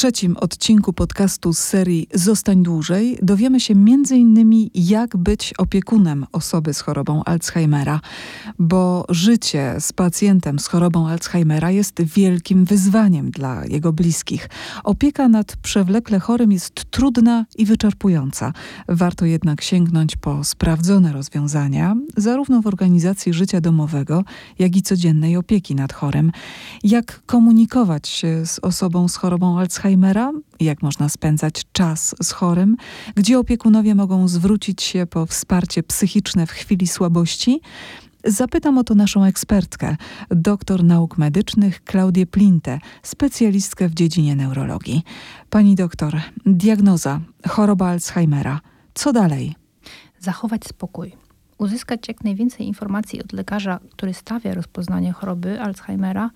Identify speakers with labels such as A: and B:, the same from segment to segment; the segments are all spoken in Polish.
A: trzecim odcinku podcastu z serii Zostań dłużej dowiemy się m.in. jak być opiekunem osoby z chorobą Alzheimera, bo życie z pacjentem z chorobą Alzheimera jest wielkim wyzwaniem dla jego bliskich. Opieka nad przewlekle chorym jest trudna i wyczerpująca. Warto jednak sięgnąć po sprawdzone rozwiązania, zarówno w organizacji życia domowego, jak i codziennej opieki nad chorym. Jak komunikować się z osobą z chorobą Alzheimera, jak można spędzać czas z chorym, gdzie opiekunowie mogą zwrócić się po wsparcie psychiczne w chwili słabości. Zapytam o to naszą ekspertkę, doktor nauk medycznych Klaudię Plintę, specjalistkę w dziedzinie neurologii. Pani doktor, diagnoza choroba Alzheimera. Co dalej?
B: Zachować spokój. Uzyskać jak najwięcej informacji od lekarza, który stawia rozpoznanie choroby Alzheimera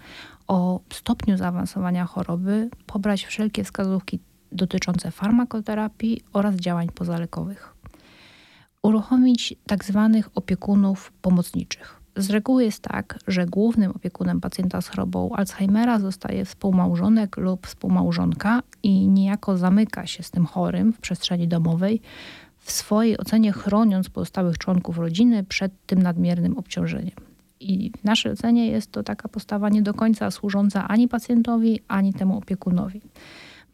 B: o stopniu zaawansowania choroby, pobrać wszelkie wskazówki dotyczące farmakoterapii oraz działań pozalekowych. Uruchomić tak zwanych opiekunów pomocniczych. Z reguły jest tak, że głównym opiekunem pacjenta z chorobą Alzheimera zostaje współmałżonek lub współmałżonka i niejako zamyka się z tym chorym w przestrzeni domowej, w swojej ocenie chroniąc pozostałych członków rodziny przed tym nadmiernym obciążeniem. I w naszej ocenie jest to taka postawa nie do końca służąca ani pacjentowi, ani temu opiekunowi.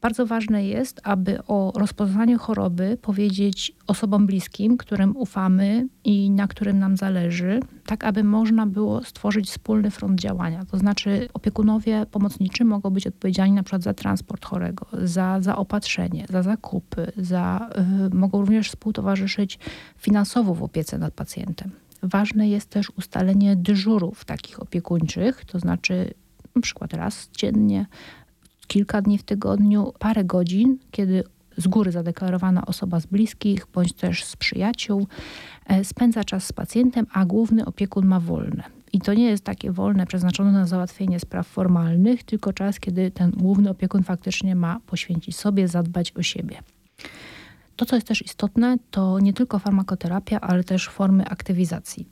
B: Bardzo ważne jest, aby o rozpoznaniu choroby powiedzieć osobom bliskim, którym ufamy i na którym nam zależy, tak aby można było stworzyć wspólny front działania. To znaczy opiekunowie pomocniczy mogą być odpowiedzialni na przykład za transport chorego, za zaopatrzenie, za zakupy, za, y, mogą również współtowarzyszyć finansowo w opiece nad pacjentem. Ważne jest też ustalenie dyżurów takich opiekuńczych, to znaczy na przykład raz dziennie, kilka dni w tygodniu, parę godzin, kiedy z góry zadeklarowana osoba z bliskich bądź też z przyjaciół e, spędza czas z pacjentem, a główny opiekun ma wolne. I to nie jest takie wolne przeznaczone na załatwienie spraw formalnych, tylko czas, kiedy ten główny opiekun faktycznie ma poświęcić sobie, zadbać o siebie. To, co jest też istotne, to nie tylko farmakoterapia, ale też formy aktywizacji.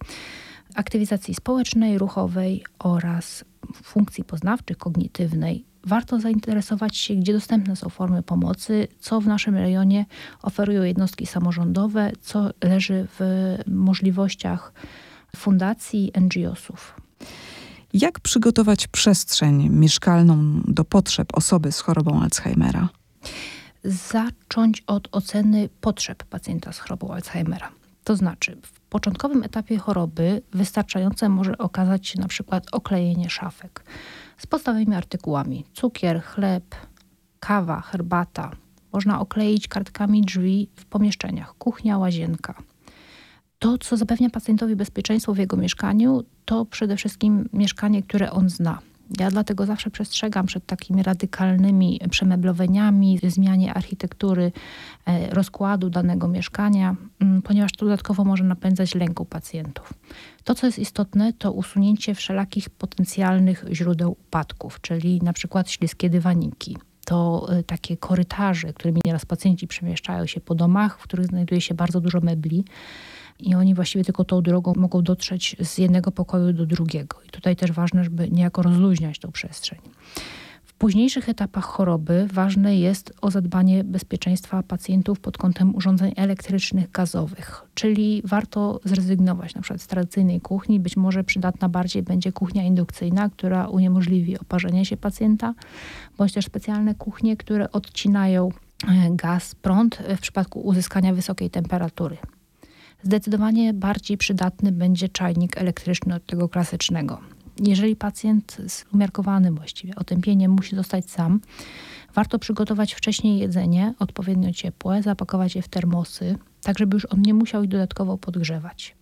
B: Aktywizacji społecznej, ruchowej oraz funkcji poznawczych, kognitywnej. Warto zainteresować się, gdzie dostępne są formy pomocy, co w naszym rejonie oferują jednostki samorządowe, co leży w możliwościach fundacji, NGO-sów.
A: Jak przygotować przestrzeń mieszkalną do potrzeb osoby z chorobą Alzheimera?
B: zacząć od oceny potrzeb pacjenta z chorobą Alzheimera. To znaczy, w początkowym etapie choroby wystarczające może okazać się na przykład oklejenie szafek z podstawowymi artykułami: cukier, chleb, kawa, herbata. Można okleić kartkami drzwi w pomieszczeniach, kuchnia, łazienka. To, co zapewnia pacjentowi bezpieczeństwo w jego mieszkaniu, to przede wszystkim mieszkanie, które on zna. Ja dlatego zawsze przestrzegam przed takimi radykalnymi przemeblowaniami, zmianie architektury, e, rozkładu danego mieszkania, mm, ponieważ to dodatkowo może napędzać lęku pacjentów. To, co jest istotne, to usunięcie wszelakich potencjalnych źródeł upadków, czyli na przykład śliskie dywaniki, to e, takie korytarze, którymi nieraz pacjenci przemieszczają się po domach, w których znajduje się bardzo dużo mebli i oni właściwie tylko tą drogą mogą dotrzeć z jednego pokoju do drugiego. I tutaj też ważne, żeby niejako rozluźniać tą przestrzeń. W późniejszych etapach choroby ważne jest o zadbanie bezpieczeństwa pacjentów pod kątem urządzeń elektrycznych, gazowych, czyli warto zrezygnować na przykład z tradycyjnej kuchni. Być może przydatna bardziej będzie kuchnia indukcyjna, która uniemożliwi oparzenie się pacjenta, bądź też specjalne kuchnie, które odcinają e, gaz, prąd w przypadku uzyskania wysokiej temperatury. Zdecydowanie bardziej przydatny będzie czajnik elektryczny od tego klasycznego. Jeżeli pacjent z umiarkowanym właściwie otępieniem musi zostać sam, warto przygotować wcześniej jedzenie, odpowiednio ciepłe, zapakować je w termosy, tak żeby już on nie musiał ich dodatkowo podgrzewać.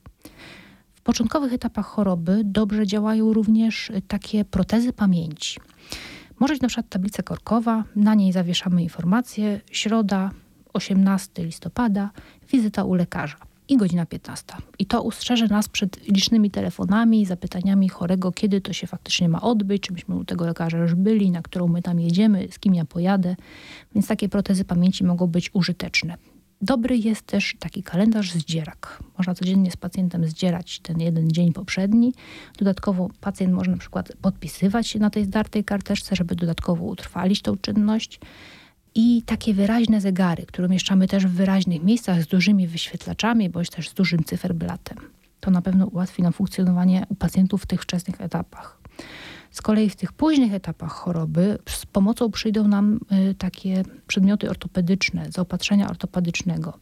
B: W początkowych etapach choroby dobrze działają również takie protezy pamięci. Może być na przykład tablica korkowa, na niej zawieszamy informacje, środa, 18 listopada, wizyta u lekarza i godzina 15. I to ustrzeże nas przed licznymi telefonami, zapytaniami chorego, kiedy to się faktycznie ma odbyć, czy myśmy u tego lekarza już byli, na którą my tam jedziemy, z kim ja pojadę. Więc takie protezy pamięci mogą być użyteczne. Dobry jest też taki kalendarz zdzierak. Można codziennie z pacjentem zdzierać ten jeden dzień poprzedni. Dodatkowo pacjent może na przykład podpisywać się na tej zdartej karteczce, żeby dodatkowo utrwalić tą czynność. I takie wyraźne zegary, które umieszczamy też w wyraźnych miejscach z dużymi wyświetlaczami bądź też z dużym cyferblatem. To na pewno ułatwi nam funkcjonowanie u pacjentów w tych wczesnych etapach. Z kolei w tych późnych etapach choroby z pomocą przyjdą nam y, takie przedmioty ortopedyczne, zaopatrzenia ortopedycznego.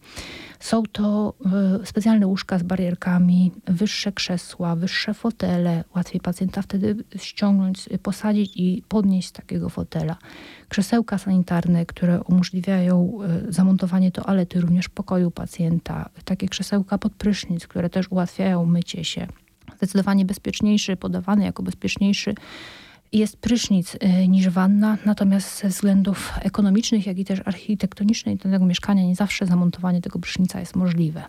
B: Są to y, specjalne łóżka z barierkami, wyższe krzesła, wyższe fotele. Łatwiej pacjenta wtedy ściągnąć, y, posadzić i podnieść z takiego fotela. Krzesełka sanitarne, które umożliwiają zamontowanie toalety również w pokoju pacjenta. Takie krzesełka pod prysznic, które też ułatwiają mycie się zdecydowanie bezpieczniejszy, podawany jako bezpieczniejszy jest prysznic y, niż wanna, natomiast ze względów ekonomicznych, jak i też architektonicznych tego mieszkania nie zawsze zamontowanie tego prysznica jest możliwe.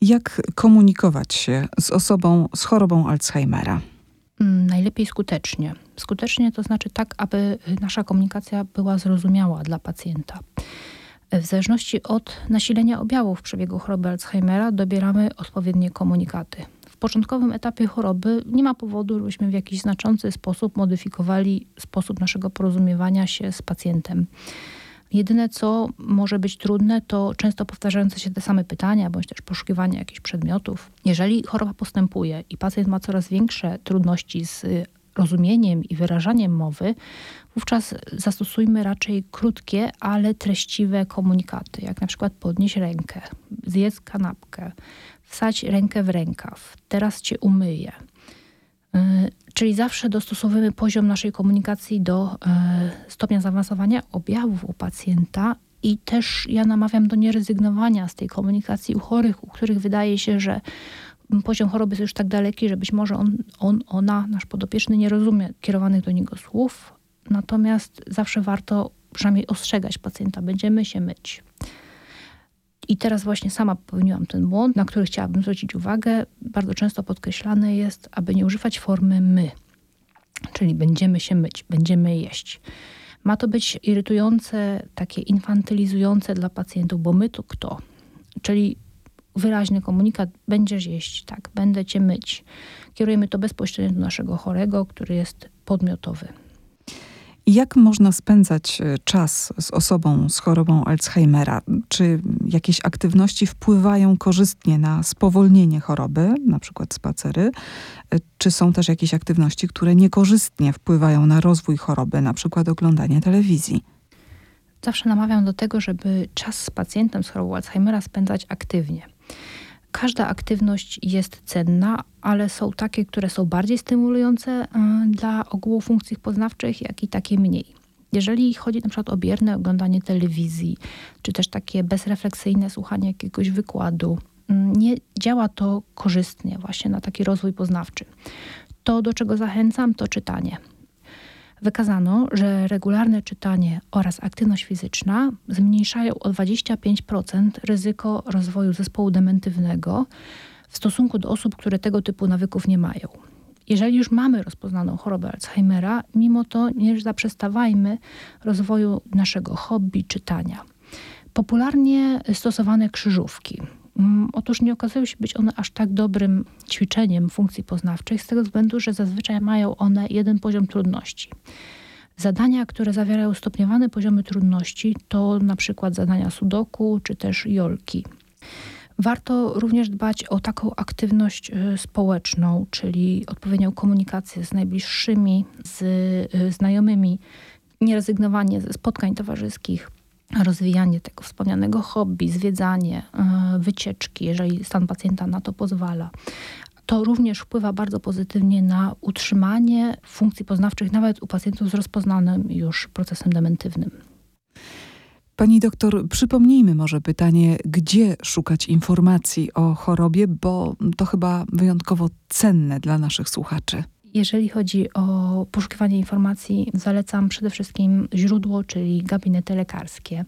A: Jak komunikować się z osobą z chorobą Alzheimera?
B: Mm, najlepiej skutecznie. Skutecznie to znaczy tak, aby nasza komunikacja była zrozumiała dla pacjenta. W zależności od nasilenia objawów przebiegu choroby Alzheimera dobieramy odpowiednie komunikaty początkowym etapie choroby nie ma powodu, żebyśmy w jakiś znaczący sposób modyfikowali sposób naszego porozumiewania się z pacjentem. Jedyne, co może być trudne, to często powtarzające się te same pytania, bądź też poszukiwanie jakichś przedmiotów. Jeżeli choroba postępuje i pacjent ma coraz większe trudności z rozumieniem i wyrażaniem mowy, wówczas zastosujmy raczej krótkie, ale treściwe komunikaty, jak na przykład podnieś rękę, zjedz kanapkę, wsadź rękę w rękaw, teraz cię umyję. Y, czyli zawsze dostosowujemy poziom naszej komunikacji do y, stopnia zaawansowania objawów u pacjenta i też ja namawiam do nierezygnowania z tej komunikacji u chorych, u których wydaje się, że poziom choroby jest już tak daleki, że być może on, on ona, nasz podopieczny nie rozumie kierowanych do niego słów. Natomiast zawsze warto przynajmniej ostrzegać pacjenta, będziemy się myć. I teraz właśnie sama popełniłam ten błąd, na który chciałabym zwrócić uwagę. Bardzo często podkreślane jest, aby nie używać formy my, czyli będziemy się myć, będziemy jeść. Ma to być irytujące, takie infantylizujące dla pacjentów, bo my to kto? Czyli wyraźny komunikat, będziesz jeść, tak, będę cię myć. Kierujemy to bezpośrednio do naszego chorego, który jest podmiotowy.
A: Jak można spędzać e, czas z osobą z chorobą Alzheimera? Czy jakieś aktywności wpływają korzystnie na spowolnienie choroby, na przykład spacery? E, czy są też jakieś aktywności, które niekorzystnie wpływają na rozwój choroby, na przykład oglądanie telewizji?
B: Zawsze namawiam do tego, żeby czas z pacjentem z chorobą Alzheimera spędzać aktywnie. Każda aktywność jest cenna, ale są takie, które są bardziej stymulujące e, dla ogółu funkcji poznawczych, jak i takie mniej. Jeżeli chodzi na przykład o bierne oglądanie telewizji, czy też takie bezrefleksyjne słuchanie jakiegoś wykładu, mm, nie działa to korzystnie właśnie na taki rozwój poznawczy. To, do czego zachęcam, to czytanie. Wykazano, że regularne czytanie oraz aktywność fizyczna zmniejszają o 25% ryzyko rozwoju zespołu dementywnego w stosunku do osób, które tego typu nawyków nie mają. Jeżeli już mamy rozpoznaną chorobę Alzheimera, mimo to nie zaprzestawajmy rozwoju naszego hobby czytania. Popularnie stosowane krzyżówki otóż nie okazują się być one aż tak dobrym ćwiczeniem funkcji poznawczych, z tego względu, że zazwyczaj mają one jeden poziom trudności. Zadania, które zawierają stopniowane poziomy trudności, to na przykład zadania sudoku czy też jolki. Warto również dbać o taką aktywność y, społeczną, czyli odpowiednią komunikację z najbliższymi, z y, znajomymi, nierezygnowanie ze spotkań towarzyskich rozwijanie tego wspomnianego hobby, zwiedzanie, e, wycieczki, jeżeli stan pacjenta na to pozwala. To również wpływa bardzo pozytywnie na utrzymanie funkcji poznawczych nawet u pacjentów z rozpoznanym już procesem dementywnym.
A: Pani doktor, przypomnijmy może pytanie, gdzie szukać informacji o chorobie, bo to chyba wyjątkowo cenne dla naszych słuchaczy.
B: Jeżeli chodzi o poszukiwanie informacji, zalecam przede wszystkim źródło, czyli gabinety lekarskie.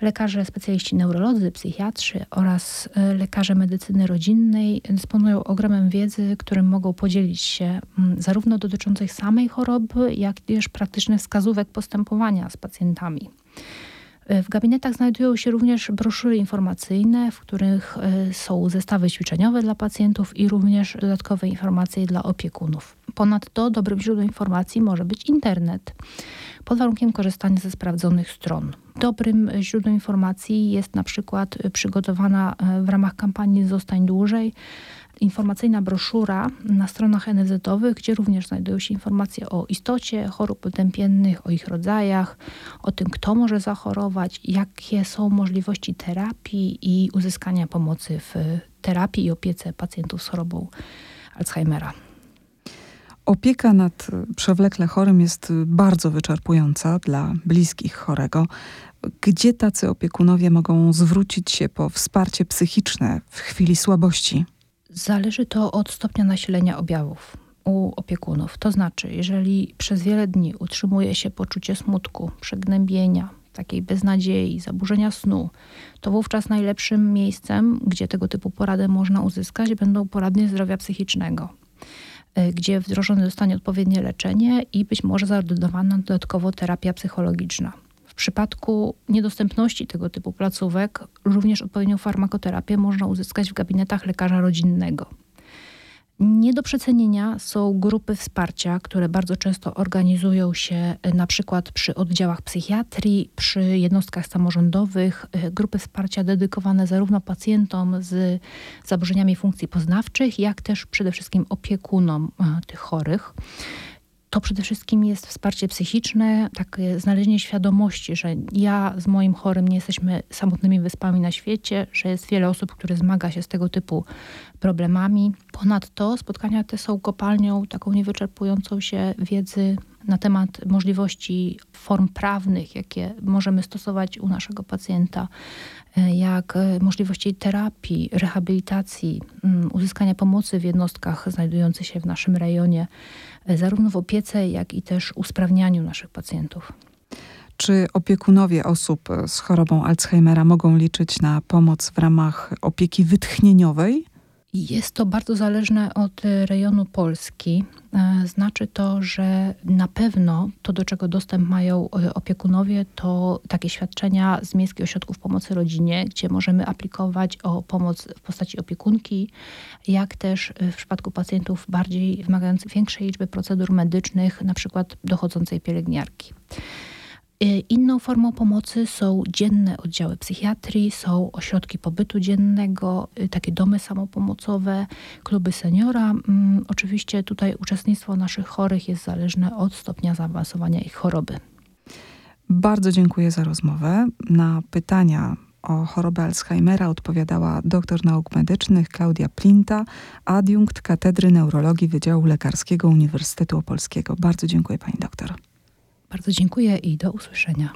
B: Lekarze specjaliści neurolodzy, psychiatrzy oraz e, lekarze medycyny rodzinnej dysponują ogromem wiedzy, którym mogą podzielić się mm, zarówno dotyczących samej choroby, jak też praktycznych wskazówek postępowania z pacjentami. E, w gabinetach znajdują się również broszury informacyjne, w których e, są zestawy ćwiczeniowe dla pacjentów i również dodatkowe informacje dla opiekunów. Ponadto dobrym źródłem informacji może być internet, pod warunkiem korzystania ze sprawdzonych stron. Dobrym źródłem informacji jest na przykład przygotowana w ramach kampanii Zostań dłużej informacyjna broszura na stronach NFZ-owych, gdzie również znajdują się informacje o istocie chorób potępiennych, o ich rodzajach, o tym, kto może zachorować, jakie są możliwości terapii i uzyskania pomocy w terapii i opiece pacjentów z chorobą Alzheimera.
A: Opieka nad przewlekle chorym jest bardzo wyczerpująca dla bliskich chorego. Gdzie tacy opiekunowie mogą zwrócić się po wsparcie psychiczne w chwili słabości?
B: Zależy to od stopnia nasilenia objawów u opiekunów. To znaczy, jeżeli przez wiele dni utrzymuje się poczucie smutku, przegnębienia, takiej beznadziei, zaburzenia snu, to wówczas najlepszym miejscem, gdzie tego typu poradę można uzyskać, będą poradnie zdrowia psychicznego, e, gdzie wdrożone zostanie odpowiednie leczenie i być może zaordynowana dodatkowo terapia psychologiczna. Przypadku niedostępności tego typu placówek, również odpowiednią farmakoterapię można uzyskać w gabinetach lekarza rodzinnego. Nie do przecenienia są grupy wsparcia, które bardzo często organizują się e, na przykład przy oddziałach psychiatrii, przy jednostkach samorządowych, e, grupy wsparcia dedykowane zarówno pacjentom z zaburzeniami funkcji poznawczych, jak też przede wszystkim opiekunom e, tych chorych to przede wszystkim jest wsparcie psychiczne, takie znalezienie świadomości, że ja z moim chorym nie jesteśmy samotnymi wyspami na świecie, że jest wiele osób, które zmaga się z tego typu problemami. Ponadto spotkania te są kopalnią taką niewyczerpującą się wiedzy na temat możliwości form prawnych, jakie możemy stosować u naszego pacjenta, jak możliwości terapii, rehabilitacji, mm, uzyskania pomocy w jednostkach znajdujących się w naszym rejonie zarówno w opiece, jak i też usprawnianiu naszych pacjentów.
A: Czy opiekunowie osób z chorobą Alzheimera mogą liczyć na pomoc w ramach opieki wytchnieniowej?
B: Jest to bardzo zależne od rejonu Polski. E, znaczy to, że na pewno to, do czego dostęp mają e, opiekunowie, to takie świadczenia z miejskich ośrodków pomocy rodzinie, gdzie możemy aplikować o pomoc w postaci opiekunki, jak też w przypadku pacjentów bardziej wymagających większej liczby procedur medycznych, na przykład dochodzącej pielęgniarki. Y, inną formą pomocy są dzienne oddziały psychiatrii, są ośrodki pobytu dziennego, y, takie domy samopomocowe, kluby seniora. Mm, oczywiście tutaj uczestnictwo naszych chorych jest zależne od stopnia zaawansowania ich choroby.
A: Bardzo dziękuję za rozmowę. Na pytania o chorobę Alzheimera odpowiadała doktor nauk medycznych Klaudia Plinta, adiunkt Katedry Neurologii Wydziału Lekarskiego Uniwersytetu Opolskiego. Bardzo dziękuję pani doktor.
B: Bardzo dziękuję i do usłyszenia.